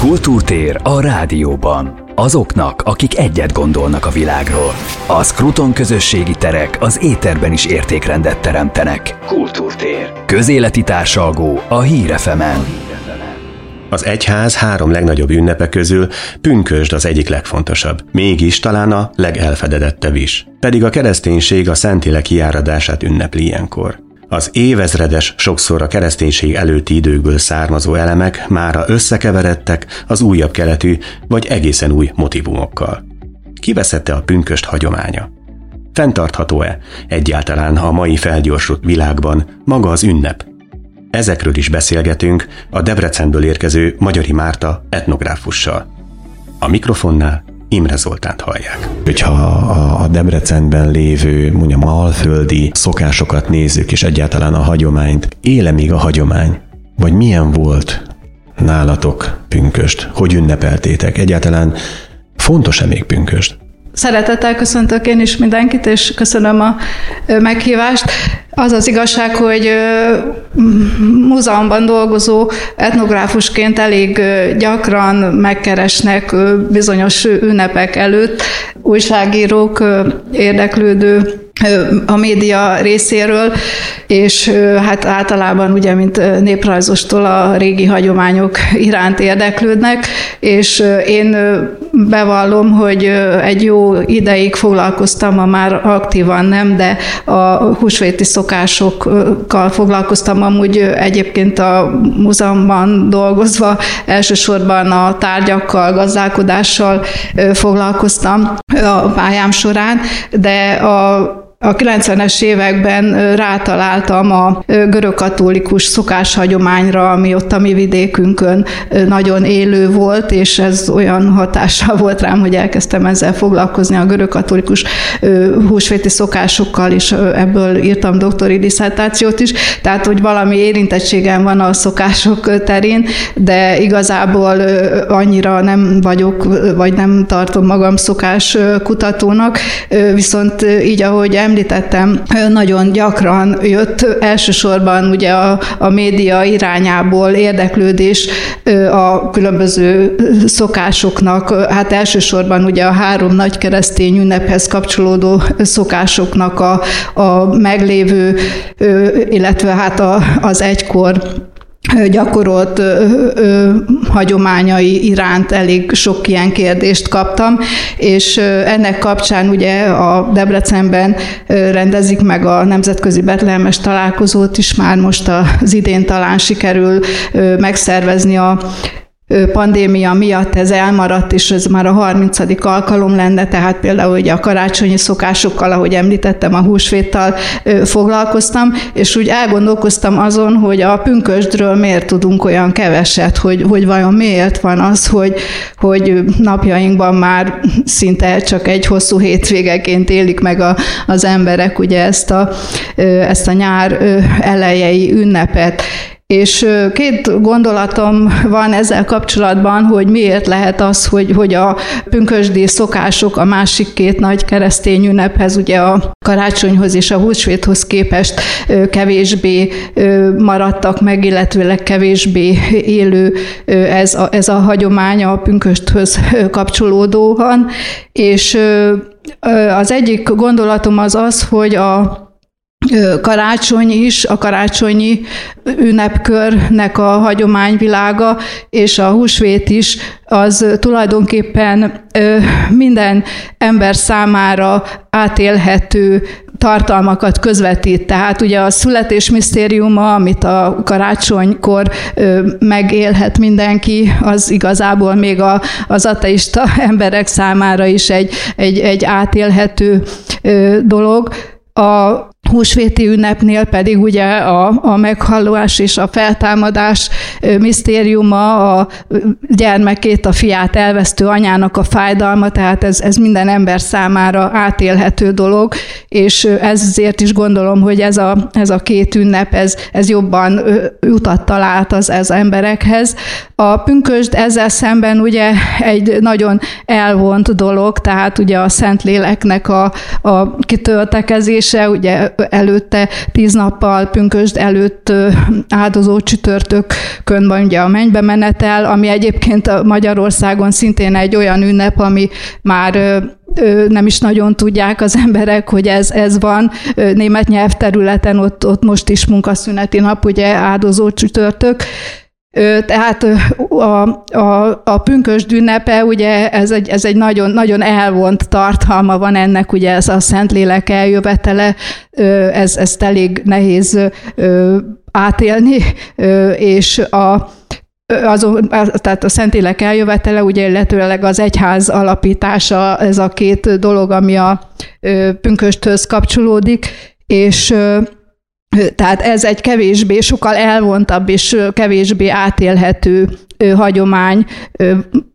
Kultúrtér a rádióban. Azoknak, akik egyet gondolnak a világról. A Skruton közösségi terek az éterben is értékrendet teremtenek. Kultúrtér. Közéleti társalgó a Hírefemen. Az egyház három legnagyobb ünnepe közül pünkösd az egyik legfontosabb, mégis talán a legelfededettebb is. Pedig a kereszténység a Szentilek kiáradását ünnepli ilyenkor. Az évezredes, sokszor a kereszténység előtti időkből származó elemek mára összekeveredtek az újabb keletű vagy egészen új motivumokkal. Kiveszette a pünköst hagyománya? Fentartható-e egyáltalán a mai felgyorsult világban maga az ünnep? Ezekről is beszélgetünk a Debrecenből érkező Magyari Márta etnográfussal. A mikrofonnál Imre Zoltánt hallják. Hogyha a Debrecenben lévő, mondjam, alföldi szokásokat nézzük, és egyáltalán a hagyományt, éle még a hagyomány? Vagy milyen volt nálatok pünköst? Hogy ünnepeltétek? Egyáltalán fontos-e még pünköst? Szeretettel köszöntök én is mindenkit, és köszönöm a meghívást. Az az igazság, hogy múzeumban dolgozó etnográfusként elég gyakran megkeresnek bizonyos ünnepek előtt újságírók, érdeklődő a média részéről, és hát általában ugye, mint néprajzostól a régi hagyományok iránt érdeklődnek, és én bevallom, hogy egy jó ideig foglalkoztam, ma már aktívan nem, de a húsvéti szokásokkal foglalkoztam. Amúgy egyébként a múzeumban dolgozva, elsősorban a tárgyakkal, gazdálkodással foglalkoztam a pályám során, de a a 90-es években rátaláltam a görögkatolikus szokáshagyományra, ami ott a mi vidékünkön nagyon élő volt, és ez olyan hatással volt rám, hogy elkezdtem ezzel foglalkozni a görögkatolikus húsvéti szokásokkal, és ebből írtam doktori diszertációt is, tehát hogy valami érintettségem van a szokások terén, de igazából annyira nem vagyok, vagy nem tartom magam szokás kutatónak, viszont így, ahogy említettem, nagyon gyakran jött elsősorban ugye a, a média irányából érdeklődés a különböző szokásoknak, hát elsősorban ugye a három nagy keresztény ünnephez kapcsolódó szokásoknak a, a meglévő, illetve hát a, az egykor gyakorolt ö, ö, hagyományai iránt elég sok ilyen kérdést kaptam, és ennek kapcsán ugye a Debrecenben rendezik meg a Nemzetközi Betlehemes találkozót is, már most az idén talán sikerül megszervezni a pandémia miatt ez elmaradt, és ez már a 30. alkalom lenne, tehát például ugye a karácsonyi szokásokkal, ahogy említettem, a húsvéttal foglalkoztam, és úgy elgondolkoztam azon, hogy a pünkösdről miért tudunk olyan keveset, hogy, hogy vajon miért van az, hogy, hogy napjainkban már szinte csak egy hosszú hétvégeként élik meg a, az emberek ugye ezt a, ezt a nyár elejei ünnepet. És két gondolatom van ezzel kapcsolatban, hogy miért lehet az, hogy, hogy a pünkösdi szokások a másik két nagy keresztény ünnephez, ugye a karácsonyhoz és a húsvéthoz képest kevésbé maradtak meg, illetőleg kevésbé élő ez a, ez a hagyomány a pünkösthöz kapcsolódóan. És az egyik gondolatom az az, hogy a karácsony is, a karácsonyi ünnepkörnek a hagyományvilága, és a húsvét is, az tulajdonképpen minden ember számára átélhető tartalmakat közvetít. Tehát ugye a születés misztériuma, amit a karácsonykor megélhet mindenki, az igazából még a, az ateista emberek számára is egy, egy, egy átélhető dolog. A húsvéti ünnepnél pedig ugye a, a meghallás és a feltámadás misztériuma, a gyermekét, a fiát elvesztő anyának a fájdalma, tehát ez, ez minden ember számára átélhető dolog, és ezért is gondolom, hogy ez a, ez a két ünnep, ez, ez jobban utat talált az ez emberekhez. A pünkösd ezzel szemben ugye egy nagyon elvont dolog, tehát ugye a Szentléleknek a, a kitöltekezése, ugye előtte, tíz nappal pünkösd előtt áldozó csütörtökön van ugye a mennybe menetel, ami egyébként Magyarországon szintén egy olyan ünnep, ami már nem is nagyon tudják az emberek, hogy ez, ez van. Német nyelvterületen ott, ott most is munkaszüneti nap, ugye áldozó csütörtök, tehát a, a, a pünkösd ünnepe, ugye ez egy, ez egy nagyon, nagyon elvont tartalma van ennek, ugye ez a Szentlélek eljövetele, ez, ezt elég nehéz átélni, és a, azon, tehát a Szentlélek eljövetele, ugye illetőleg az egyház alapítása, ez a két dolog, ami a pünkösthöz kapcsolódik, és tehát ez egy kevésbé, sokkal elvontabb és kevésbé átélhető hagyomány,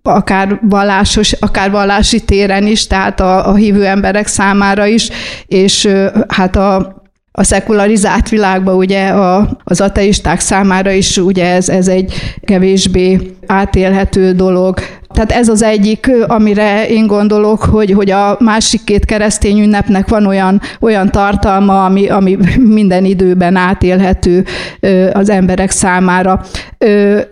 akár vallásos, akár vallási téren is, tehát a, a hívő emberek számára is, és hát a, a szekularizált világban ugye a, az ateisták számára is ugye ez, ez egy kevésbé átélhető dolog. Tehát ez az egyik, amire én gondolok, hogy, hogy a másik két keresztény ünnepnek van olyan, olyan tartalma, ami, ami minden időben átélhető az emberek számára.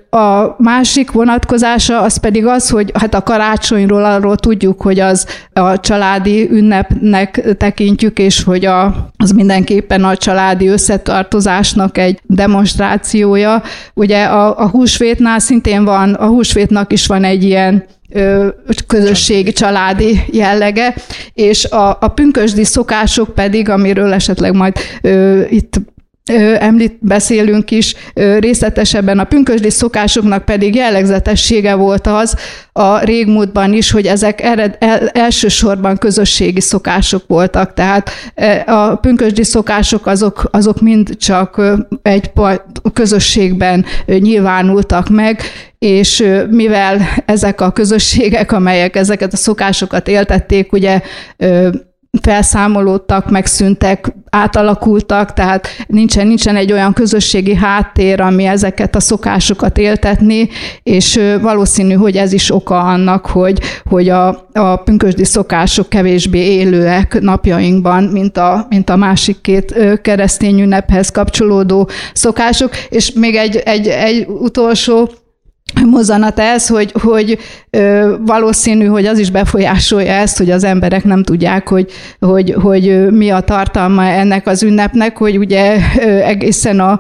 A másik vonatkozása az pedig az, hogy hát a karácsonyról arról tudjuk, hogy az a családi ünnepnek tekintjük, és hogy a, az mindenképpen a családi összetartozásnak egy demonstrációja. Ugye a, a húsvétnál szintén van, a húsvétnak is van egy ilyen közösségi, családi jellege, és a, a pünkösdi szokások pedig, amiről esetleg majd ö, itt említ, beszélünk is részletesebben. A pünkösdi szokásoknak pedig jellegzetessége volt az a régmúltban is, hogy ezek ered, el, elsősorban közösségi szokások voltak. Tehát a pünkösdi szokások azok, azok mind csak egy közösségben nyilvánultak meg, és mivel ezek a közösségek, amelyek ezeket a szokásokat éltették, ugye felszámolódtak, megszűntek, átalakultak, tehát nincsen, nincsen egy olyan közösségi háttér, ami ezeket a szokásokat éltetni, és valószínű, hogy ez is oka annak, hogy, hogy a, a pünkösdi szokások kevésbé élőek napjainkban, mint a, mint a másik két keresztény ünnephez kapcsolódó szokások. És még egy, egy, egy utolsó mozzanat ez, hogy, hogy ö, valószínű, hogy az is befolyásolja ezt, hogy az emberek nem tudják, hogy, hogy, hogy mi a tartalma ennek az ünnepnek, hogy ugye ö, egészen a,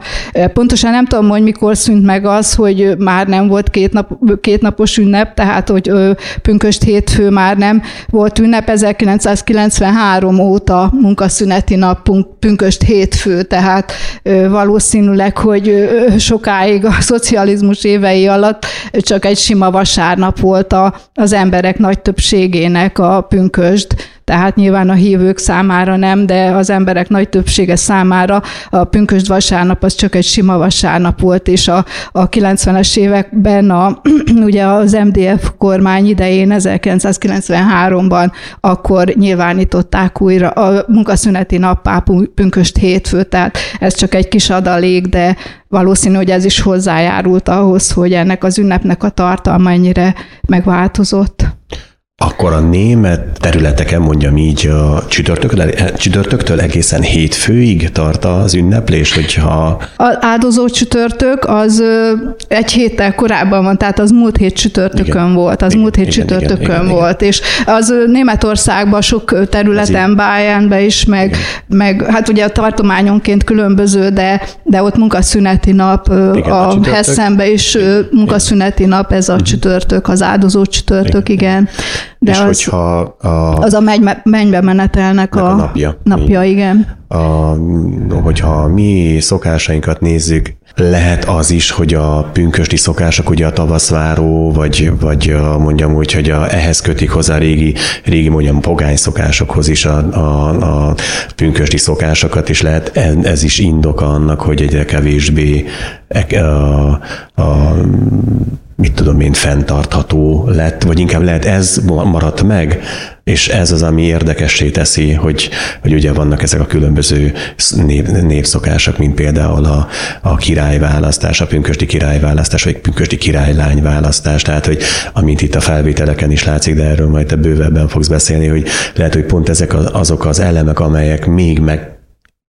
pontosan nem tudom, hogy mikor szűnt meg az, hogy már nem volt két, nap, két napos ünnep, tehát hogy ö, pünköst hétfő már nem volt ünnep, 1993 óta munkaszüneti nap pünköst hétfő, tehát ö, valószínűleg, hogy ö, sokáig a szocializmus évei alatt csak egy sima vasárnap volt a, az emberek nagy többségének a pünkösd, tehát nyilván a hívők számára nem, de az emberek nagy többsége számára a pünkösd vasárnap az csak egy sima vasárnap volt, és a, a 90-es években a, ugye az MDF kormány idején 1993-ban akkor nyilvánították újra a munkaszüneti nappá pünköst hétfő, tehát ez csak egy kis adalék, de valószínű, hogy ez is hozzájárult ahhoz, hogy ennek az ünnepnek a tartalma ennyire megváltozott. Akkor a német területeken, mondjam így, a csütörtöktől, csütörtöktől egészen hétfőig tart az ünneplés, hogyha... A áldozó csütörtök az egy héttel korábban van, tehát az múlt hét csütörtökön igen. volt, az igen, múlt hét igen, csütörtökön igen, igen, volt, igen. és az Németországban sok területen, Bayernben is, meg, meg hát ugye a tartományonként különböző, de, de ott munkaszüneti nap, igen, a, a Hessenben is igen. munkaszüneti nap, ez a csütörtök, az áldozó csütörtök, igen. igen. De és az, hogyha a, az a mennybe, mennybe menetelnek a, a napja. napja, igen. A, hogyha mi szokásainkat nézzük, lehet az is, hogy a pünkösdi szokások, ugye a tavaszváró, vagy, vagy mondjam úgy, hogy a, ehhez kötik hozzá régi, régi mondjam pogány szokásokhoz is a, a, a pünkösdi szokásokat, és lehet ez is indoka annak, hogy egyre kevésbé a, a, a mit tudom én, fenntartható lett, vagy inkább lehet ez maradt meg, és ez az, ami érdekessé teszi, hogy, hogy ugye vannak ezek a különböző név, névszokások, mint például a, a királyválasztás, a pünkösdi királyválasztás, vagy pünkösdi királylányválasztás, tehát hogy amint itt a felvételeken is látszik, de erről majd te bővebben fogsz beszélni, hogy lehet, hogy pont ezek azok az elemek, amelyek még meg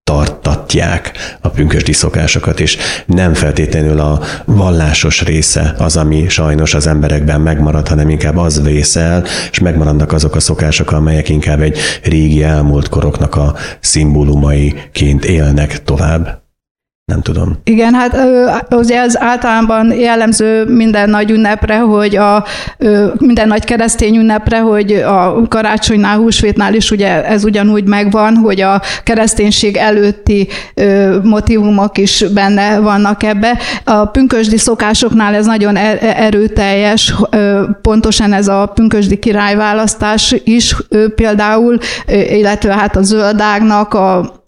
tartatják a pünkösdi szokásokat, és nem feltétlenül a vallásos része az, ami sajnos az emberekben megmarad, hanem inkább az vészel, és megmaradnak azok a szokások, amelyek inkább egy régi elmúlt koroknak a szimbólumaiként élnek tovább. Nem tudom. Igen, hát ugye ez általában jellemző minden nagy ünnepre, hogy a minden nagy keresztény ünnepre, hogy a karácsonynál, húsvétnál is ugye ez ugyanúgy megvan, hogy a kereszténység előtti motivumok is benne vannak ebbe. A pünkösdi szokásoknál ez nagyon e, e, erőteljes, pontosan ez a pünkösdi királyválasztás is például, illetve hát a zöldágnak a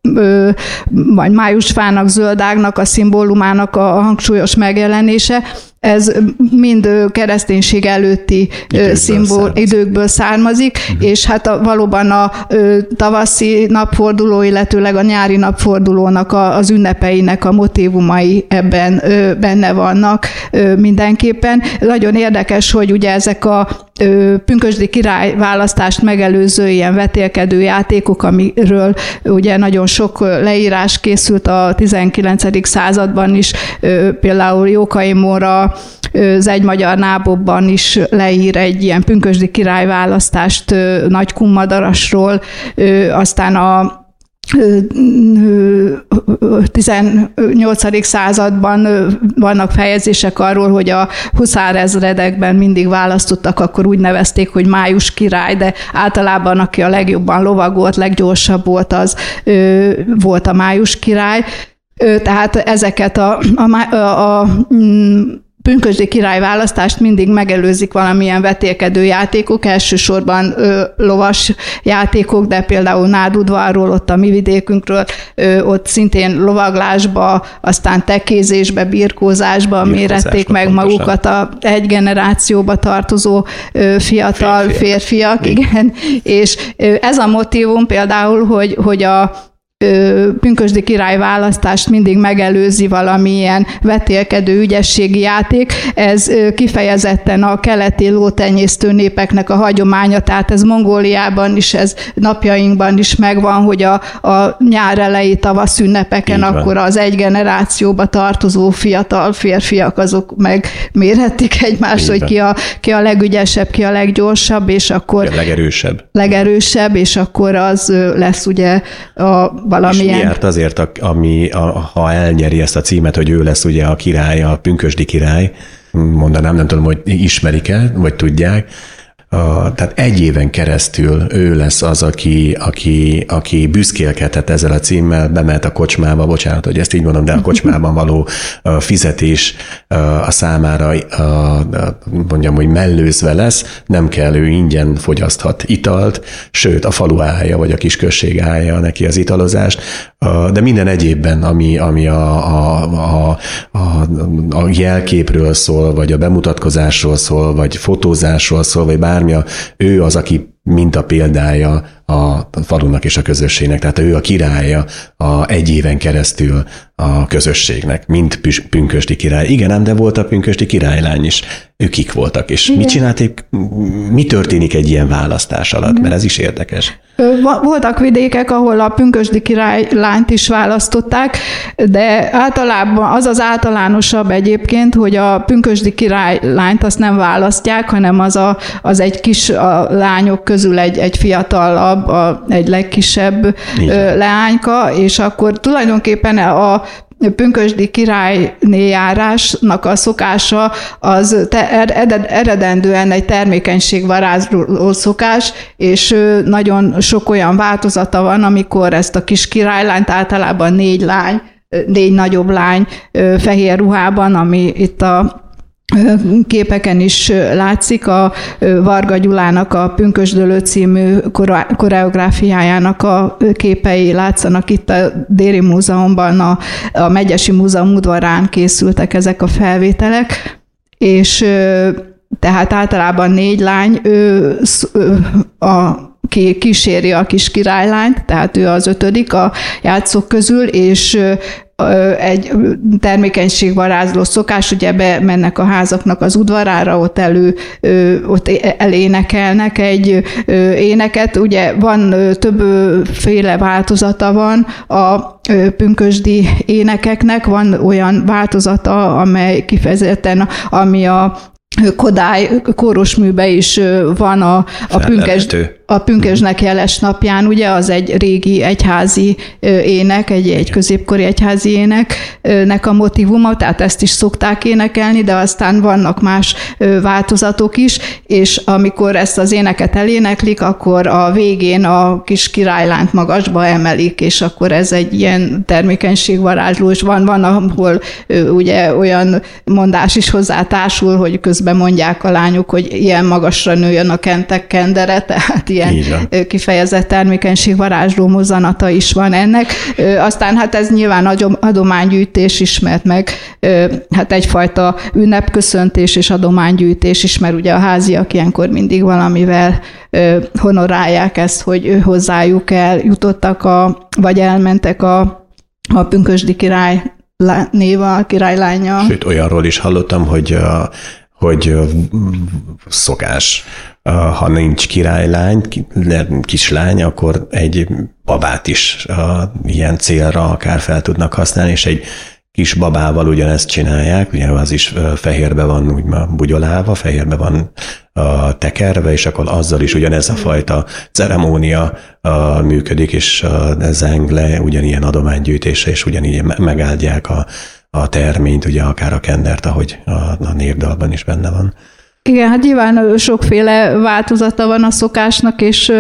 vagy májusfának, zöldágnak a szimbólumának a hangsúlyos megjelenése, ez mind kereszténység előtti időkből, szimbol, származik. időkből származik, uh-huh. és hát a, valóban a ö, tavaszi napforduló, illetőleg a nyári napfordulónak a, az ünnepeinek a motivumai ebben ö, benne vannak ö, mindenképpen. Nagyon érdekes, hogy ugye ezek a ö, pünkösdi király választást megelőző ilyen vetélkedő játékok, amiről ugye nagyon sok leírás készült a 19. században is, ö, például Jókai Móra az egy magyar nábobban is leír egy ilyen pünkösdi királyválasztást Nagy Kummadarasról, aztán a 18. században vannak fejezések arról, hogy a huszárezredekben mindig választottak, akkor úgy nevezték, hogy május király, de általában aki a legjobban lovagolt, leggyorsabb volt, az volt a május király. Tehát ezeket a, a, a, a pünkösdi király választást mindig megelőzik valamilyen vetélkedő játékok, elsősorban ö, lovas játékok, de például Nádudvarról, ott a mi vidékünkről, ö, ott szintén lovaglásba, aztán tekézésbe, birkózásba mérették meg pontosan. magukat a egy generációba tartozó ö, fiatal férfiak, férfiak igen, és ö, ez a motivum például, hogy, hogy a pünkösdi király választást mindig megelőzi valamilyen vetélkedő ügyességi játék. Ez kifejezetten a keleti lótenyésztő népeknek a hagyománya, tehát ez Mongóliában is, ez napjainkban is megvan, hogy a, a nyár elejé tavasz ünnepeken akkor az egy generációba tartozó fiatal férfiak azok megmérhetik egymást, hogy ki a, ki a legügyesebb, ki a leggyorsabb, és akkor... A legerősebb. Legerősebb, és akkor az lesz ugye a valamilyen... És miért? Azért, ami, a, ha elnyeri ezt a címet, hogy ő lesz ugye a király, a pünkösdi király, mondanám, nem tudom, hogy ismerik-e, vagy tudják, a, tehát egy éven keresztül ő lesz az, aki, aki, aki büszkélkedhet ezzel a címmel, bemehet a kocsmába, bocsánat, hogy ezt így mondom, de a kocsmában való fizetés a számára a, mondjam, hogy mellőzve lesz, nem kell, ő ingyen fogyaszthat italt, sőt a falu állja, vagy a kisközség állja neki az italozást, de minden egyébben, ami, ami a, a, a, a, a jelképről szól, vagy a bemutatkozásról szól, vagy fotózásról szól, vagy bármi, ő az, aki mint a példája a falunak és a közösségnek, tehát ő a királya a egy éven keresztül a közösségnek, mint pünkösti király. Igen, ám de volt a pünkösti királylány is. Ők kik voltak, és Igen. mit csinálték, mi történik egy ilyen választás alatt, Igen. mert ez is érdekes. Voltak vidékek, ahol a pünkösdi királylányt is választották, de általában az az általánosabb egyébként, hogy a pünkösdi királylányt azt nem választják, hanem az, a, az egy kis a lányok közül egy, egy fiatalabb, a, egy legkisebb Igen. leányka, és akkor tulajdonképpen a pünkösdi királyné járásnak a szokása az te, eredendően egy termékenységvarázsló szokás, és nagyon sok olyan változata van, amikor ezt a kis királylányt általában négy lány, négy nagyobb lány fehér ruhában, ami itt a képeken is látszik, a Varga Gyulának a Pünkösdölő című koreográfiájának a képei látszanak itt a Déri Múzeumban, a, a Megyesi Múzeum udvarán készültek ezek a felvételek, és tehát általában négy lány ő, a ki kíséri a kis királylányt, tehát ő az ötödik a játszók közül, és egy termékenységvarázló szokás, ugye bemennek a házaknak az udvarára, ott elő, ott elénekelnek egy éneket, ugye van többféle változata van a pünkösdi énekeknek, van olyan változata, amely kifejezetten, ami a Kodály kórusműbe is van a, a pünkes, a pünkösnek jeles napján, ugye az egy régi egyházi ének, egy, egy középkori egyházi éneknek a motivuma, tehát ezt is szokták énekelni, de aztán vannak más változatok is, és amikor ezt az éneket eléneklik, akkor a végén a kis királylánt magasba emelik, és akkor ez egy ilyen termékenységvarázsló, és van, van, ahol ugye olyan mondás is hozzá társul, hogy közben mondják a lányok, hogy ilyen magasra nőjön a kentek kendere, tehát ilyen kifejezett termékenység varázsló mozzanata is van ennek. Aztán hát ez nyilván adománygyűjtés ismert meg, hát egyfajta ünnepköszöntés és adománygyűjtés is, mert ugye a háziak ilyenkor mindig valamivel honorálják ezt, hogy hozzájuk el jutottak, a, vagy elmentek a, a pünkösdi király néva, a királylánya. Sőt, olyanról is hallottam, hogy hogy szokás. Ha nincs királylány, kislány, akkor egy babát is ilyen célra akár fel tudnak használni, és egy kis babával ugyanezt csinálják, ugye az is fehérbe van úgy bugyolálva, fehérbe van a tekerve, és akkor azzal is ugyanez a fajta ceremónia működik, és a zengle ugyanilyen adománygyűjtése, és ugyanígy megáldják a, a terményt, ugye akár a kendert, ahogy a, a névdalban is benne van. Igen, hát nyilván sokféle változata van a szokásnak, és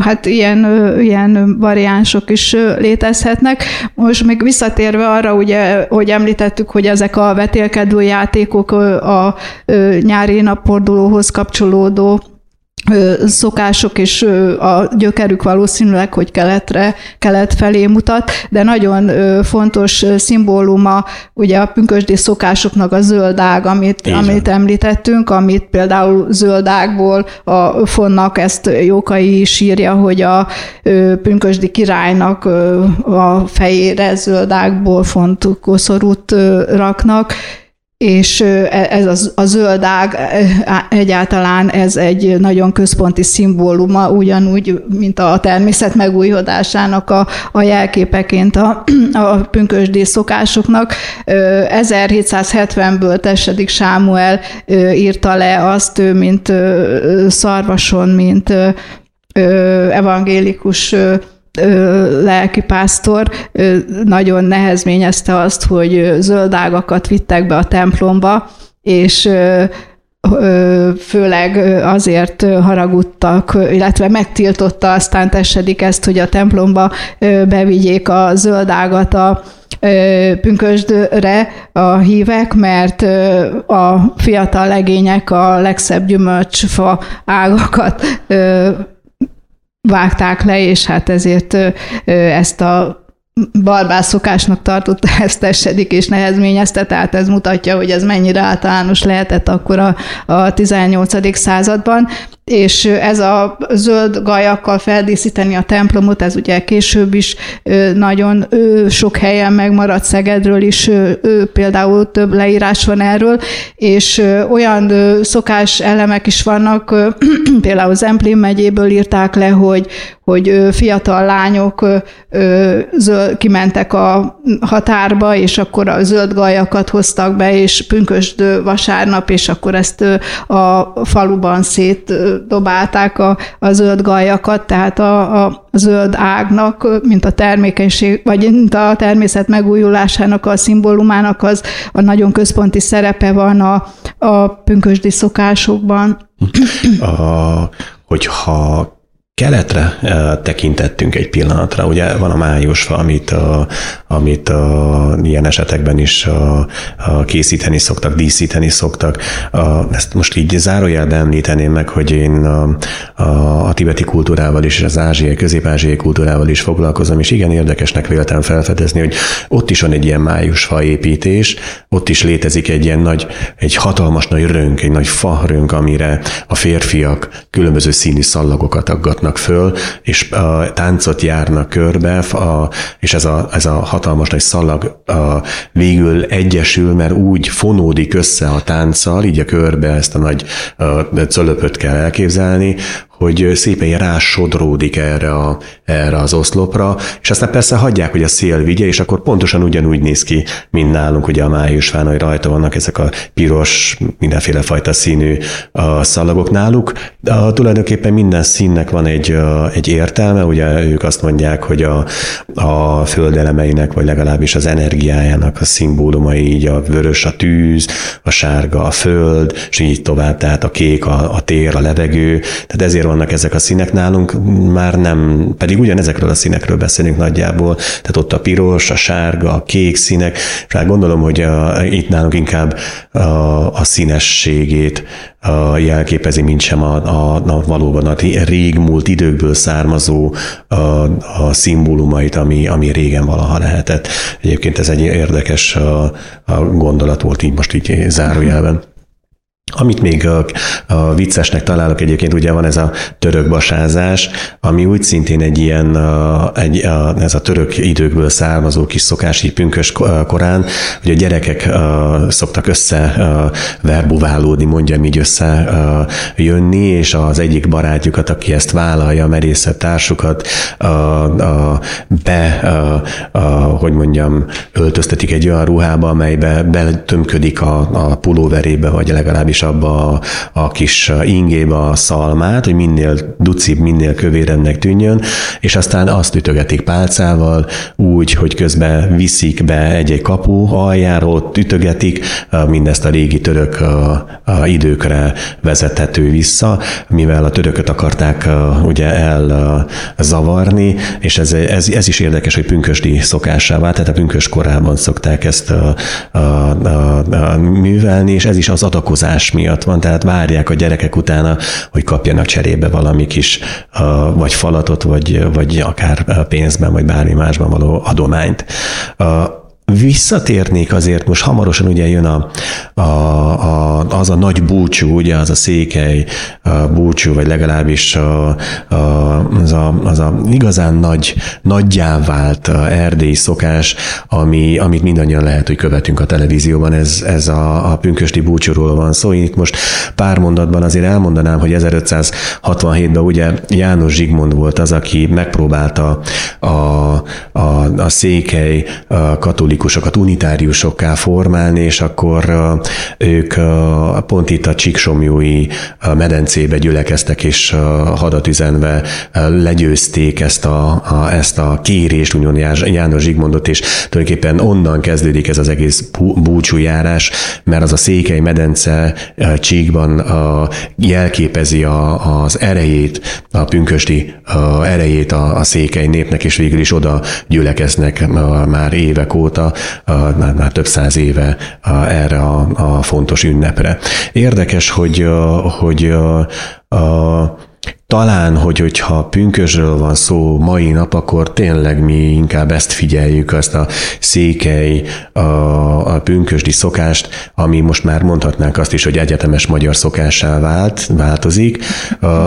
hát ilyen, ilyen variánsok is létezhetnek. Most még visszatérve arra, ugye, hogy említettük, hogy ezek a vetélkedő játékok a nyári napfordulóhoz kapcsolódó szokások és a gyökerük valószínűleg, hogy keletre, kelet felé mutat, de nagyon fontos szimbóluma ugye a pünkösdi szokásoknak a zöld ág, amit, amit említettünk, amit például zöld ágból a fonnak ezt Jókai sírja, hogy a pünkösdi királynak a fejére zöld ágból font koszorút raknak, és e, ez az, a zöld ág egyáltalán ez egy nagyon központi szimbóluma, ugyanúgy, mint a természet megújhodásának a, a jelképeként a, a pünkösdi szokásoknak. 1770-ből Tessedik Sámuel írta le azt, ő, mint szarvason, mint evangélikus lelkipásztor nagyon nehezményezte azt, hogy zöldágakat vittek be a templomba, és főleg azért haragudtak, illetve megtiltotta aztán tessedik ezt, hogy a templomba bevigyék a zöldágat a pünkösdre a hívek, mert a fiatal legények a legszebb gyümölcsfa ágakat vágták le, és hát ezért ezt a barbászokásnak tartotta ezt tessedik és nehezményezte, tehát ez mutatja, hogy ez mennyire általános lehetett akkor a, a 18. században, és ez a zöld gajakkal feldíszíteni a templomot, ez ugye később is nagyon sok helyen megmaradt Szegedről is, például több leírás van erről, és olyan szokás elemek is vannak, például Zemplén megyéből írták le, hogy, hogy fiatal lányok zöld, kimentek a határba, és akkor a zöld gajakat hoztak be, és pünkösd vasárnap, és akkor ezt a faluban szét dobálták a, a zöld gajakat, tehát a, a zöld ágnak, mint a termékenység, vagy mint a természet megújulásának a szimbólumának az a nagyon központi szerepe van a, a pünkösdi szokásokban. A, hogyha keletre tekintettünk egy pillanatra. Ugye van a májusfa, amit, a, amit a, ilyen esetekben is készíteni szoktak, díszíteni szoktak. Ezt most így zárójelben említeném meg, hogy én a, a, tibeti kultúrával is, az ázsiai, közép-ázsiai kultúrával is foglalkozom, és igen érdekesnek véltem felfedezni, hogy ott is van egy ilyen májusfa építés, ott is létezik egy ilyen nagy, egy hatalmas nagy rönk, egy nagy fa rönk, amire a férfiak különböző színű szallagokat aggatnak raknak föl, és a táncot járnak körbe, a, és ez a, ez a hatalmas nagy szalag a, végül egyesül, mert úgy fonódik össze a tánccal, így a körbe ezt a nagy a, cölöpöt kell elképzelni, hogy szépen rásodródik erre, a, erre az oszlopra, és aztán persze hagyják, hogy a szél vigye, és akkor pontosan ugyanúgy néz ki, mint nálunk ugye a májusfán, hogy rajta vannak ezek a piros, mindenféle fajta színű a szalagok náluk. A, tulajdonképpen minden színnek van egy, egy értelme, ugye ők azt mondják, hogy a, a földelemeinek, vagy legalábbis az energiájának a szimbólumai, így a vörös a tűz, a sárga a föld, és így tovább, tehát a kék a, a tér, a levegő, tehát ezért vannak ezek a színek nálunk, már nem, pedig ugyanezekről a színekről beszélünk nagyjából, tehát ott a piros, a sárga, a kék színek, és hát gondolom, hogy a, itt nálunk inkább a, a színességét a jelképezi, mint sem a, a, a valóban a régmúlt időkből származó a, a szimbólumait, ami, ami régen valaha lehetett. Egyébként ez egy érdekes a, a gondolat volt így most így zárójelben. Amit még a, a viccesnek találok egyébként, ugye van ez a török basázás, ami úgy szintén egy ilyen, egy, ez a török időkből származó kis szokás, így pünkös korán, hogy a gyerekek a, szoktak össze a, verbuválódni, mondjam így össze a, jönni, és az egyik barátjukat, aki ezt vállalja, a merészebb társukat, be, hogy mondjam, öltöztetik egy olyan ruhába, amelybe betömködik a, a pulóverébe, vagy legalábbis abba a, a kis ingébe a szalmát, hogy minél ducibb, minél kövérebbnek tűnjön, és aztán azt ütögetik pálcával úgy, hogy közben viszik be egy-egy kapu aljáról, ütögetik, mindezt a régi török időkre vezethető vissza, mivel a törököt akarták ugye elzavarni, és ez, ez, ez is érdekes, hogy pünkösdi szokásá vált, tehát a pünkös korában szokták ezt a, a, a, a művelni, és ez is az adakozás miatt van, tehát várják a gyerekek utána, hogy kapjanak cserébe valami kis vagy falatot, vagy, vagy akár pénzben, vagy bármi másban való adományt. Visszatérnék azért, most hamarosan ugye jön a, a, a, az a nagy búcsú, ugye az a székely a búcsú, vagy legalábbis a, a, az, a, az a igazán nagy, nagyjá vált erdélyi szokás, ami, amit mindannyian lehet, hogy követünk a televízióban, ez, ez a, a pünkösti búcsúról van szó. Szóval itt most pár mondatban azért elmondanám, hogy 1567-ben ugye János Zsigmond volt az, aki megpróbálta a, a, a székely katolikus katolikusokat unitáriusokká formálni, és akkor ők pont itt a Csíksomjói medencébe gyülekeztek, és hadat üzenve legyőzték ezt a, a, ezt a kérést, úgymond János Zsigmondot, és tulajdonképpen onnan kezdődik ez az egész búcsújárás, mert az a székely medence Csíkban jelképezi a, az erejét, a pünkösti erejét a, a székely népnek, és végül is oda gyülekeznek már évek óta, óta, már, már több száz éve erre a, a fontos ünnepre. Érdekes, hogy, hogy a, a talán, hogy hogyha pünkösről van szó mai nap, akkor tényleg mi inkább ezt figyeljük, azt a székely, a, a pünkösdi szokást, ami most már mondhatnánk azt is, hogy egyetemes magyar szokássá vált, változik,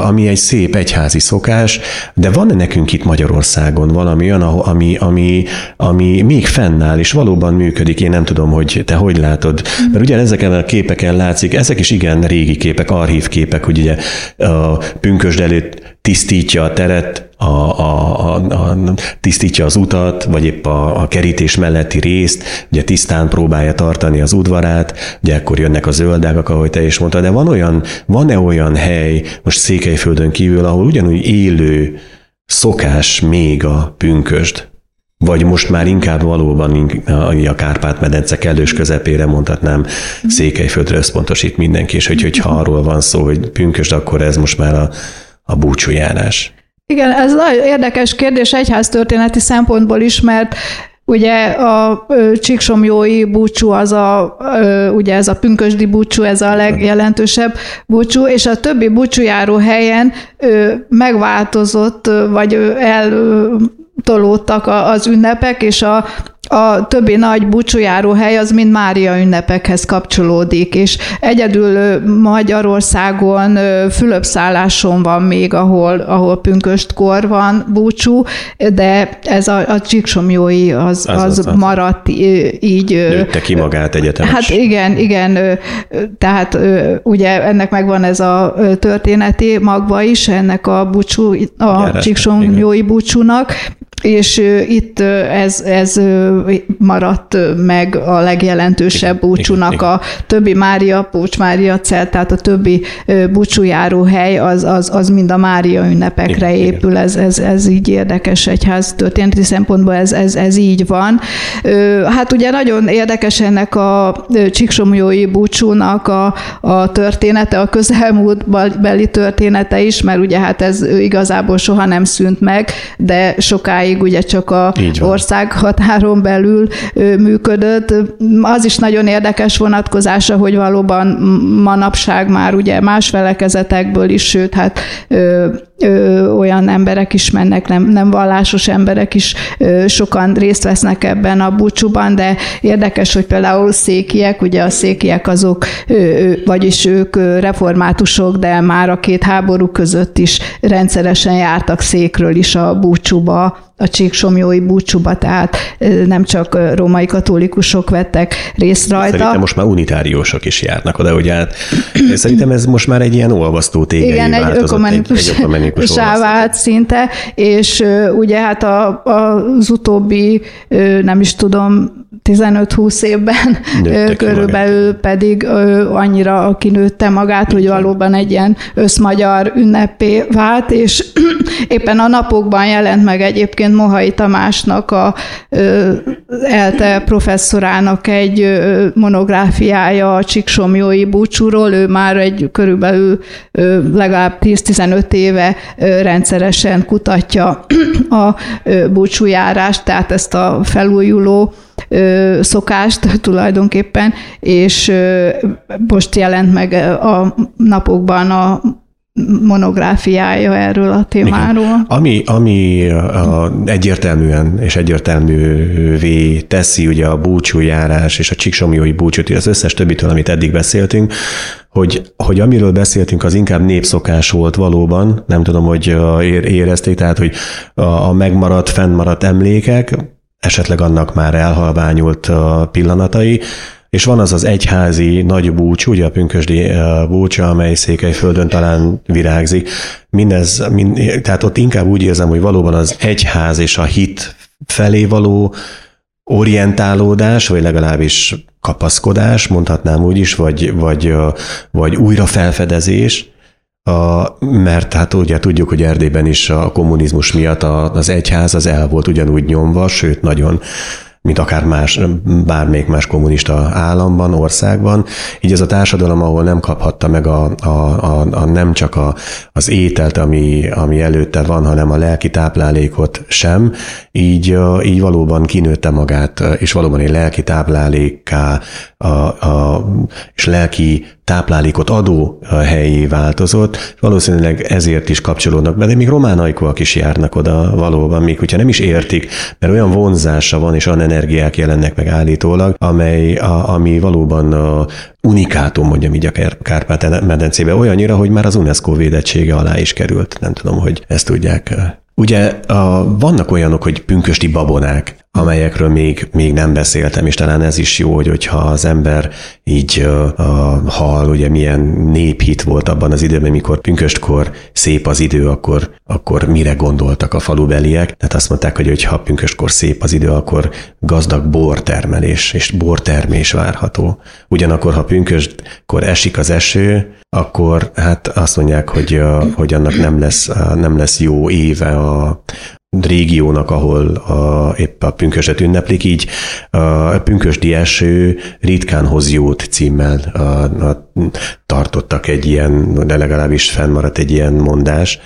ami egy szép egyházi szokás, de van-e nekünk itt Magyarországon valami olyan, ami, ami, ami még fennáll, és valóban működik, én nem tudom, hogy te hogy látod, mert ugye ezeken a képeken látszik, ezek is igen régi képek, archív képek, hogy ugye a pünkösd előtt tisztítja a teret, a, a, a, a, tisztítja az utat, vagy épp a, a kerítés melletti részt, ugye tisztán próbálja tartani az udvarát, ugye akkor jönnek a zöldágak, ahogy te is mondtad, de van olyan, van-e olyan hely, most Székelyföldön kívül, ahol ugyanúgy élő szokás még a pünkösd? Vagy most már inkább valóban a Kárpát-medence kellős közepére mondhatnám Székelyföldre összpontosít mindenki, és hogy, hogyha arról van szó, hogy pünkösd, akkor ez most már a, a búcsújárás. Igen, ez nagyon érdekes kérdés egyháztörténeti szempontból is, mert Ugye a Csíksomjói búcsú az a, ugye ez a pünkösdi búcsú, ez a legjelentősebb búcsú, és a többi búcsújáró helyen megváltozott, vagy eltolódtak az ünnepek, és a a többi nagy búcsújáró hely az mind Mária ünnepekhez kapcsolódik, és egyedül Magyarországon Fülöpszálláson van még, ahol, ahol pünköstkor van búcsú, de ez a, a Csíksomjói az, az, az, az maradt így. Nőtte ki magát egyetemes. Hát igen, igen, tehát ugye ennek megvan ez a történeti magva is, ennek a búcsú, a Csíksomjói búcsúnak, és itt ez, ez maradt meg a legjelentősebb búcsúnak, a többi Mária, Pócs Mária cel, tehát a többi búcsújáró hely, az, az, az mind a Mária ünnepekre igen, épül, ez, ez, ez így érdekes egyház történeti szempontból, ez, ez, ez így van. Hát ugye nagyon érdekes ennek a Csíksomjói búcsúnak a, a története, a közelmúlt beli története is, mert ugye hát ez igazából soha nem szűnt meg, de sokáig sokáig ugye csak a ország határon belül működött. Az is nagyon érdekes vonatkozása, hogy valóban manapság már ugye más felekezetekből is, sőt, hát ö, ö, olyan emberek is mennek, nem, nem vallásos emberek is ö, sokan részt vesznek ebben a búcsúban, de érdekes, hogy például székiek, ugye a székiek azok, ö, vagyis ők reformátusok, de már a két háború között is rendszeresen jártak székről is a búcsúba, a csíksomjói búcsúba, tehát nem csak római katolikusok vettek részt rajta. Szerintem most már unitáriósok is járnak oda, ugye? Hát szerintem ez most már egy ilyen olvasztó tégely Igen, egy ökumenikus, egy, egy vált szinte, és ugye hát a, az utóbbi, nem is tudom, 15-20 évben körülbelül magát. pedig annyira kinőtte magát, hogy valóban egy ilyen összmagyar ünnepé vált, és éppen a napokban jelent meg egyébként Mohai Tamásnak a ELTE professzorának egy monográfiája a Csiksomjói búcsúról, ő már egy körülbelül legalább 10-15 éve rendszeresen kutatja a búcsújárást, tehát ezt a felújuló szokást tulajdonképpen, és most jelent meg a napokban a monográfiája erről a témáról. Igen. Ami, ami a, egyértelműen és egyértelművé teszi ugye a búcsújárás és a csíksomjói búcsút, az összes többitől, amit eddig beszéltünk, hogy, hogy amiről beszéltünk, az inkább népszokás volt valóban, nem tudom, hogy érezték, tehát, hogy a, a megmaradt, fennmaradt emlékek, esetleg annak már elhalványult pillanatai, és van az az egyházi nagy búcs, ugye a pünkösdi búcsa, amely Székelyföldön talán virágzik. Mindez, mind, tehát ott inkább úgy érzem, hogy valóban az egyház és a hit felé való orientálódás, vagy legalábbis kapaszkodás, mondhatnám úgy is, vagy, vagy, vagy újra felfedezés, a, mert hát ugye tudjuk, hogy Erdélyben is a kommunizmus miatt az egyház az el volt ugyanúgy nyomva, sőt nagyon mint akár más, bármelyik más kommunista államban, országban. Így ez a társadalom, ahol nem kaphatta meg a, a, a, a nem csak a, az ételt, ami, ami előtte van, hanem a lelki táplálékot sem, így, így valóban kinőtte magát, és valóban egy lelki táplálékká a, a, és lelki táplálékot adó helyé változott, valószínűleg ezért is kapcsolódnak be, de még román ajkúak is járnak oda valóban, még hogyha nem is értik, mert olyan vonzása van, és olyan energiák jelennek meg állítólag, amely, a, ami valóban a unikátum, mondjam így a Kárpát-medencébe, olyannyira, hogy már az UNESCO védettsége alá is került. Nem tudom, hogy ezt tudják Ugye a, vannak olyanok, hogy pünkösti babonák, amelyekről még, még nem beszéltem, és talán ez is jó, hogy hogyha az ember így uh, hall, ugye milyen néphit volt abban az időben, mikor pünköstkor szép az idő, akkor, akkor mire gondoltak a falubeliek. Tehát azt mondták, hogy hogyha pünköstkor szép az idő, akkor gazdag bortermelés és bortermés várható. Ugyanakkor, ha pünköstkor esik az eső, akkor hát azt mondják, hogy, hogy annak nem lesz, nem lesz jó éve a, régiónak, ahol a, épp a pünköset ünneplik, így a pünkösdi eső ritkán hoz jót címmel. A, a, tartottak egy ilyen, de legalábbis fennmaradt egy ilyen mondás,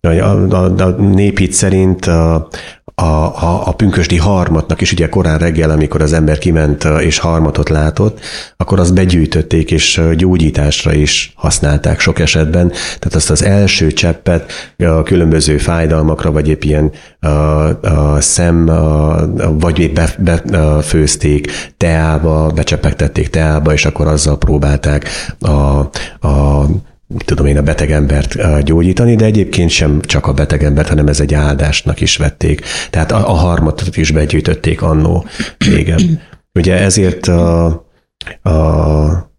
a, a, a népít szerint a, a, a, a pünkösdi harmatnak is, ugye korán reggel, amikor az ember kiment és harmatot látott, akkor azt begyűjtötték, és gyógyításra is használták sok esetben. Tehát azt az első cseppet a különböző fájdalmakra, vagy épp ilyen a, a szem, a, vagy épp befőzték be, teába, becsepegtették teába, és akkor azzal próbálták a, a tudom én, a beteg embert gyógyítani, de egyébként sem csak a beteg embert, hanem ez egy áldásnak is vették. Tehát a, a harmatot is begyűjtötték annó régen. Ugye ezért a, a,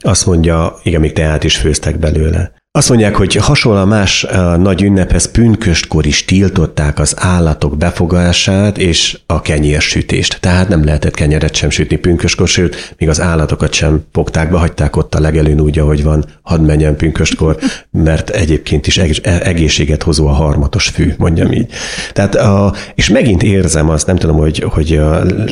azt mondja, igen, még teát is főztek belőle. Azt mondják, hogy hasonló más nagy ünnephez pünköstkor is tiltották az állatok befogását és a kenyérsütést. Tehát nem lehetett kenyeret sem sütni pünköstkor, sőt, még az állatokat sem fogták be, hagyták ott a legelőn úgy, ahogy van, hadd menjen pünköstkor, mert egyébként is e-, egészséget hozó a harmatos fű, mondjam így. Tehát, a, és megint érzem azt, nem tudom, hogy, hogy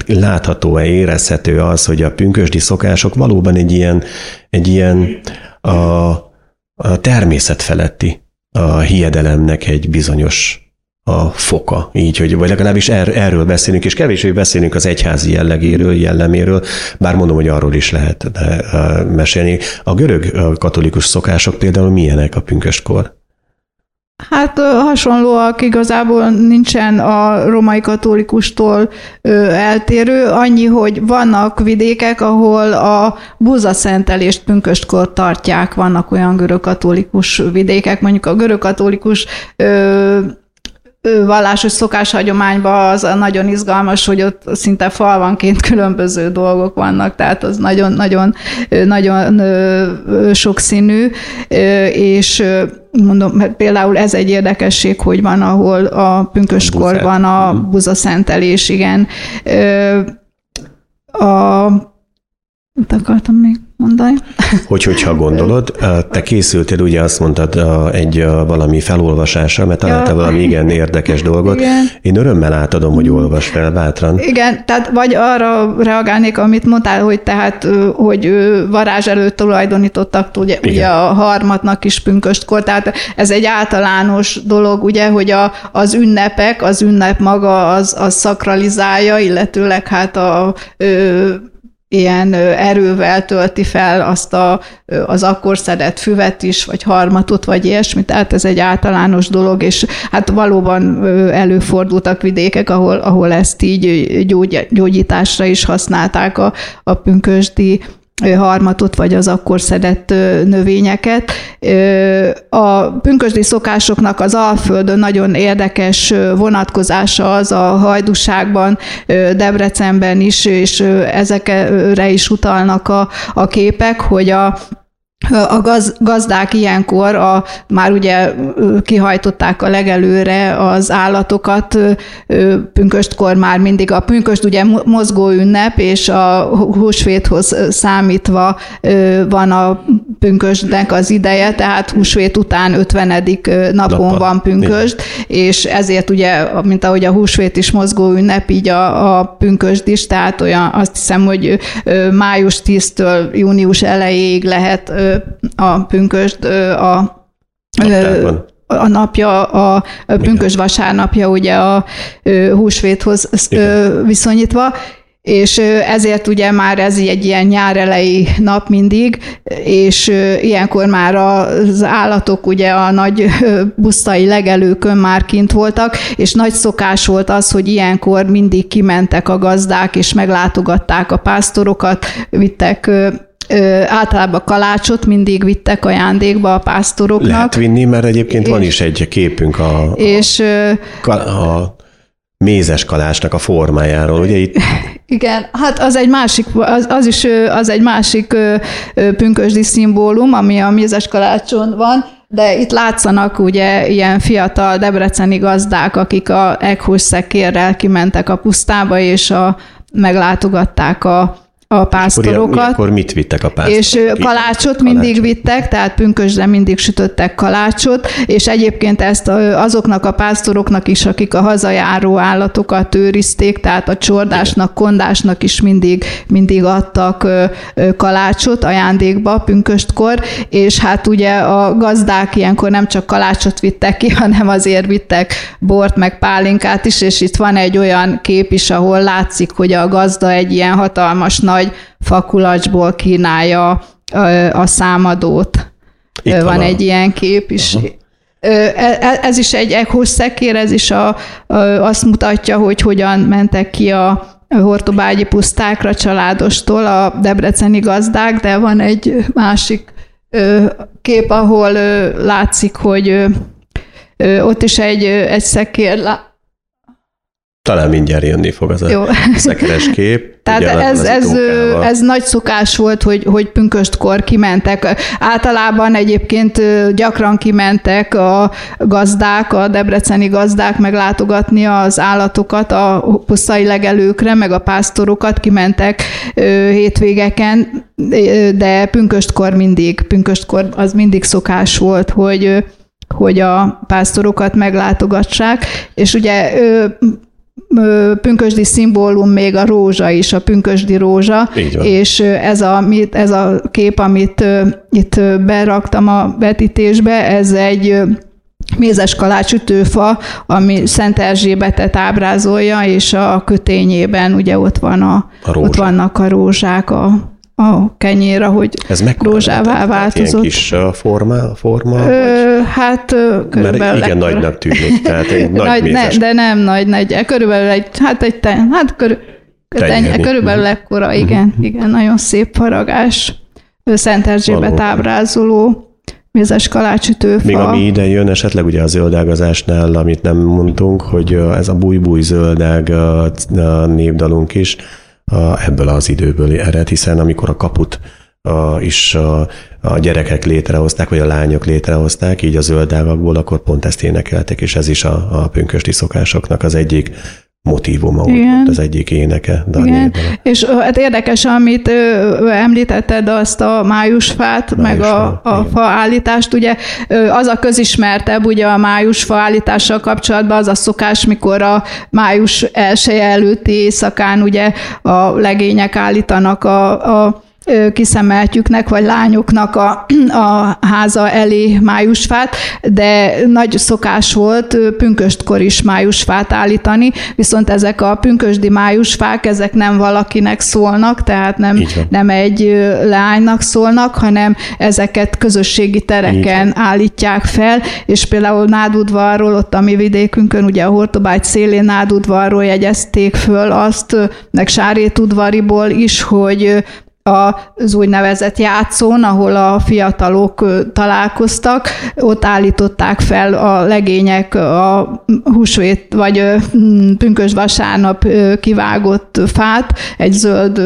látható-e, érezhető az, hogy a pünkösdi szokások valóban egy ilyen, egy ilyen a, a természet feletti a hiedelemnek egy bizonyos a foka, így, hogy, vagy legalábbis er, erről beszélünk, és kevésbé beszélünk az egyházi jellegéről, jelleméről, bár mondom, hogy arról is lehet de, mesélni. A görög katolikus szokások például milyenek a pünköstkor? Hát hasonlóak igazából nincsen a romai katolikustól eltérő, annyi, hogy vannak vidékek, ahol a búzaszentelést pünköstkor tartják, vannak olyan görögkatolikus vidékek, mondjuk a görögkatolikus vallásos szokáshagyományban az nagyon izgalmas, hogy ott szinte falvanként különböző dolgok vannak, tehát az nagyon-nagyon nagyon sokszínű, és mondom, mert például ez egy érdekesség, hogy van, ahol a pünköskor van a mhm. buzaszentelés, igen. A, mit akartam még? Mondani. Hogy, hogyha gondolod, te készültél, ugye azt mondtad egy valami felolvasásra, mert találtál ja, valami igen érdekes dolgot. Igen. Én örömmel átadom, hogy olvas fel bátran. Igen, tehát vagy arra reagálnék, amit mondtál, hogy tehát, hogy varázs előtt tulajdonítottak ugye, ugye a harmatnak is pünköstkor, tehát ez egy általános dolog, ugye, hogy a, az ünnepek, az ünnep maga az, az szakralizálja, illetőleg hát a, a ilyen erővel tölti fel azt a, az akkor szedett füvet is, vagy harmatot, vagy ilyesmi, tehát ez egy általános dolog, és hát valóban előfordultak vidékek, ahol, ahol ezt így gyógy, gyógyításra is használták a, a pünkösdi harmatot, vagy az akkor szedett növényeket. A pünkösdi szokásoknak az Alföldön nagyon érdekes vonatkozása az a hajduságban, Debrecenben is, és ezekre is utalnak a, a képek, hogy a a gaz, gazdák ilyenkor a, már ugye kihajtották a legelőre az állatokat, pünköstkor már mindig a pünköst ugye mozgó ünnep, és a húsvéthoz számítva van a pünkösdnek az ideje, tehát húsvét után 50. napon van pünkösd, és ezért ugye, mint ahogy a húsvét is mozgó ünnep, így a, a pünkösd is, tehát olyan azt hiszem, hogy május 10-től június elejéig lehet a pünköst a a napja, a pünkös vasárnapja ugye a húsvéthoz Igen. viszonyítva, és ezért ugye már ez egy ilyen nyárelei nap mindig, és ilyenkor már az állatok ugye a nagy busztai legelőkön már kint voltak, és nagy szokás volt az, hogy ilyenkor mindig kimentek a gazdák, és meglátogatták a pásztorokat, vittek Ö, általában kalácsot mindig vittek ajándékba a pásztoroknak. Lehet vinni, mert egyébként és, van is egy képünk a, és, a, a mézes kalácsnak a formájáról, ugye itt? Igen, hát az egy másik, az, az is az egy másik pünkösdi szimbólum, ami a mézes kalácson van, de itt látszanak ugye ilyen fiatal debreceni gazdák, akik a eghús szekérrel kimentek a pusztába, és a, meglátogatták a, a pásztorokat. Akkor mit vittek a pásztorok? És kalácsot, kalácsot mindig vittek, tehát pünkösdre mindig sütöttek kalácsot, és egyébként ezt azoknak a pásztoroknak is, akik a hazajáró állatokat őrizték, tehát a csordásnak, kondásnak is mindig, mindig adtak kalácsot ajándékba pünköstkor, és hát ugye a gazdák ilyenkor nem csak kalácsot vittek ki, hanem azért vittek bort, meg pálinkát is, és itt van egy olyan kép is, ahol látszik, hogy a gazda egy ilyen hatalmas nagy fakulacsból kínálja a számadót. Itt van, van egy ilyen kép is. Uh-huh. Ez is egy echos szekér, ez is a, azt mutatja, hogy hogyan mentek ki a hortobágyi pusztákra családostól a debreceni gazdák, de van egy másik kép, ahol látszik, hogy ott is egy, egy szekér talán mindjárt jönni fog az Jó. a szekeres kép. Tehát ez, ez, ez nagy szokás volt, hogy, hogy pünköstkor kimentek. Általában egyébként gyakran kimentek a gazdák, a debreceni gazdák meglátogatni az állatokat a pusztai legelőkre, meg a pásztorokat kimentek hétvégeken, de pünköstkor mindig, pünköstkor az mindig szokás volt, hogy hogy a pásztorokat meglátogassák, és ugye pünkösdi szimbólum még a rózsa is, a pünkösdi rózsa, és ez a, ez a kép, amit itt beraktam a vetítésbe, ez egy mézes kalácsütőfa, ami Szent Erzsébetet ábrázolja, és a kötényében ugye ott, van a, a ott vannak a rózsák, a a kenyér, hogy Ez rózsává változott. Ilyen kis forma? forma Ö, hát körülbelül... Mert igen ekkora. nagynak tűnik, tehát egy nagy, nagy ne, De nem nagy, nagy, körülbelül egy, hát egy, ten, hát körül, ten, körülbelül mhm. ekkora, igen, uh-huh. igen, nagyon szép faragás. Szent Erzsébet ábrázoló mézes kalácsütőfa. Még ami ide jön, esetleg ugye a zöldágazásnál, amit nem mondtunk, hogy ez a búj-búj zöldág a névdalunk is, ebből az időből ered, hiszen amikor a kaput is a, gyerekek létrehozták, vagy a lányok létrehozták, így a zöldávakból, akkor pont ezt énekeltek, és ez is a, a pünkösti szokásoknak az egyik motivuma, úgymond, az egyik éneke. Igen. És hát érdekes, amit említetted, azt a májusfát, májusfa, meg a, a faállítást, ugye az a közismertebb, ugye a májusfa állítással kapcsolatban az a szokás, mikor a május elsője előtti éjszakán ugye a legények állítanak a, a kiszemeltjüknek, vagy lányoknak a, a háza elé májusfát, de nagy szokás volt pünköstkor is májusfát állítani, viszont ezek a pünkösdi májusfák, ezek nem valakinek szólnak, tehát nem, nem egy lánynak szólnak, hanem ezeket közösségi tereken állítják fel, és például Nádudvarról, ott a mi vidékünkön, ugye a Hortobágy szélén Nádudvarról jegyezték föl azt, meg Sárétudvariból is, hogy az úgynevezett játszón, ahol a fiatalok találkoztak, ott állították fel a legények a húsvét vagy pünkös vasárnap kivágott fát, egy zöld,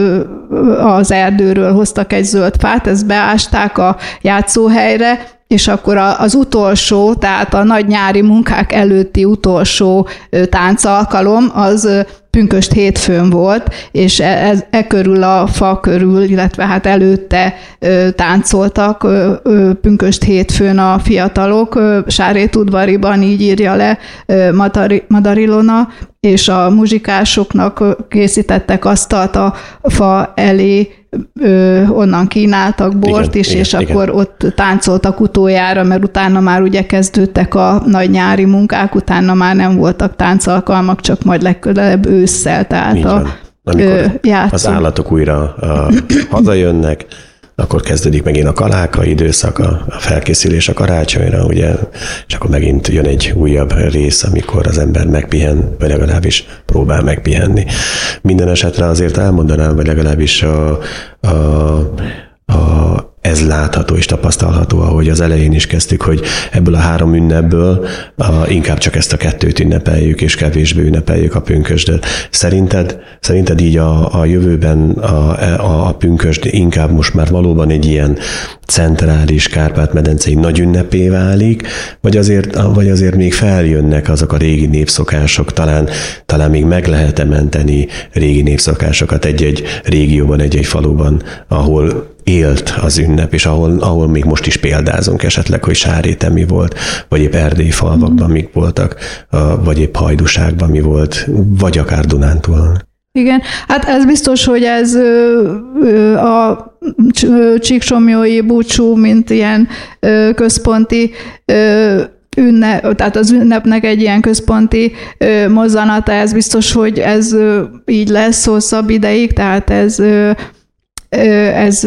az erdőről hoztak egy zöld fát, ezt beásták a játszóhelyre, és akkor az utolsó, tehát a nagy nyári munkák előtti utolsó táncalkalom, az pünköst hétfőn volt, és e, e körül a fa körül, illetve hát előtte ö, táncoltak ö, ö, pünköst hétfőn a fiatalok. Sárét udvariban így írja le ö, Madari, Madarilona, és a muzsikásoknak készítettek asztalt a fa elé, ö, onnan kínáltak bort igen, is, igen, és igen. akkor ott táncoltak utoljára, mert utána már ugye kezdődtek a nagy nyári munkák, utána már nem voltak táncalkalmak, csak majd legközelebb ősszel, tehát a Amikor ö, az állatok újra uh, hazajönnek, akkor kezdődik megint a kaláka időszak, a, felkészülés a karácsonyra, ugye, és akkor megint jön egy újabb rész, amikor az ember megpihen, vagy legalábbis próbál megpihenni. Minden esetre azért elmondanám, vagy legalábbis a, a ez látható és tapasztalható, ahogy az elején is kezdtük, hogy ebből a három ünnepből a, inkább csak ezt a kettőt ünnepeljük, és kevésbé ünnepeljük a pünkösdet. Szerinted, szerinted így a, a jövőben a, a, a pünkösd inkább most már valóban egy ilyen centrális Kárpát-medencei nagy ünnepé válik, vagy azért, vagy azért még feljönnek azok a régi népszokások, talán, talán még meg lehet-e menteni régi népszokásokat egy-egy régióban, egy-egy faluban, ahol élt az ünnep, és ahol, ahol még most is példázunk esetleg, hogy Sáréten mi volt, vagy épp Erdély falvakban mm. mik voltak, vagy épp Hajdúságban mi volt, vagy akár Dunántúlon. Igen, hát ez biztos, hogy ez a csíksomjói búcsú, mint ilyen központi ünnep, tehát az ünnepnek egy ilyen központi mozzanata, ez biztos, hogy ez így lesz hosszabb ideig, tehát ez, ez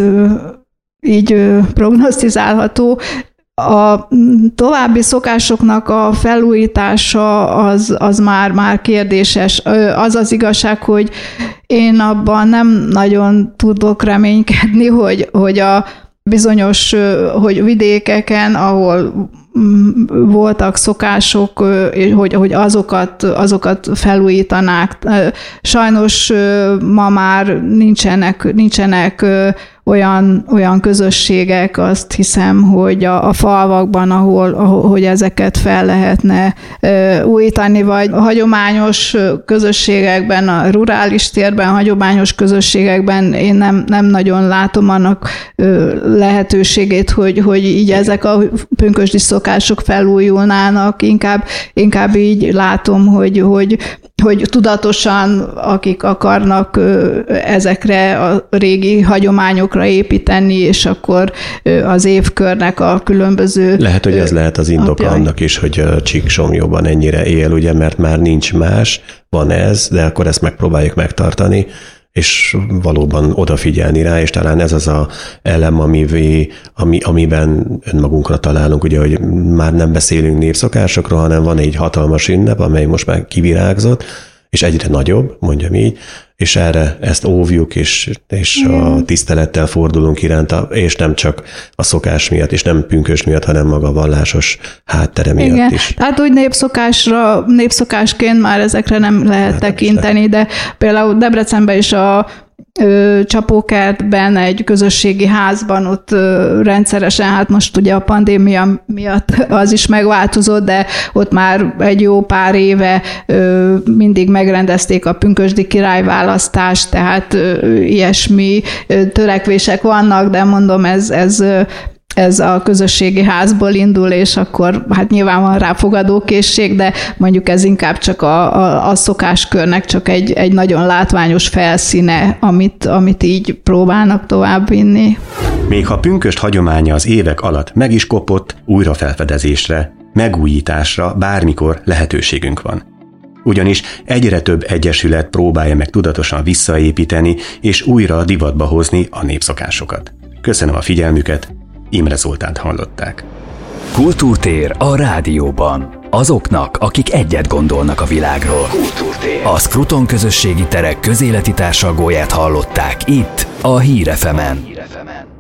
így prognosztizálható, a további szokásoknak a felújítása az, az már, már kérdéses. Az az igazság, hogy én abban nem nagyon tudok reménykedni, hogy, hogy a bizonyos, hogy vidékeken, ahol voltak szokások, hogy, hogy azokat, azokat felújítanák. Sajnos ma már nincsenek, nincsenek olyan, olyan közösségek, azt hiszem, hogy a, a falvakban, ahol, ahol hogy ezeket fel lehetne ö, újítani, vagy a hagyományos közösségekben, a rurális térben, a hagyományos közösségekben én nem, nem nagyon látom annak ö, lehetőségét, hogy, hogy így ezek a pünkösdi szokások felújulnának, inkább, inkább így látom, hogy, hogy hogy tudatosan, akik akarnak ezekre a régi hagyományokra építeni, és akkor az évkörnek a különböző... Lehet, hogy ez lehet az indok napjai. annak is, hogy Csíksomjóban ennyire él, ugye, mert már nincs más, van ez, de akkor ezt megpróbáljuk megtartani, és valóban odafigyelni rá, és talán ez az a elem, amivé, ami, amiben önmagunkra találunk, ugye, hogy már nem beszélünk népszokásokról, hanem van egy hatalmas ünnep, amely most már kivirágzott, és egyre nagyobb, mondjam így, és erre ezt óvjuk, és, és a tisztelettel fordulunk iránta, és nem csak a szokás miatt, és nem pünkös miatt, hanem maga a vallásos háttere miatt Igen. is. Tehát úgy népszokásra, népszokásként már ezekre nem lehet hát tekinteni, de például Debrecenben is a Csapókertben, egy közösségi házban ott rendszeresen, hát most ugye a pandémia miatt az is megváltozott, de ott már egy jó pár éve mindig megrendezték a pünkösdi királyválasztást, tehát ilyesmi törekvések vannak, de mondom, ez, ez ez a közösségi házból indul, és akkor hát nyilván van rá de mondjuk ez inkább csak a, a, a szokáskörnek csak egy, egy nagyon látványos felszíne, amit, amit így próbálnak továbbvinni. Még ha pünköst hagyománya az évek alatt meg is kopott, újra felfedezésre, megújításra bármikor lehetőségünk van. Ugyanis egyre több egyesület próbálja meg tudatosan visszaépíteni és újra divatba hozni a népszokásokat. Köszönöm a figyelmüket, Imre Zoltánt hallották. Kultúrtér a rádióban. Azoknak, akik egyet gondolnak a világról. Kultúrtér. A Skruton közösségi terek közéleti társalgóját hallották itt, a Hírefemen. Hírefemen.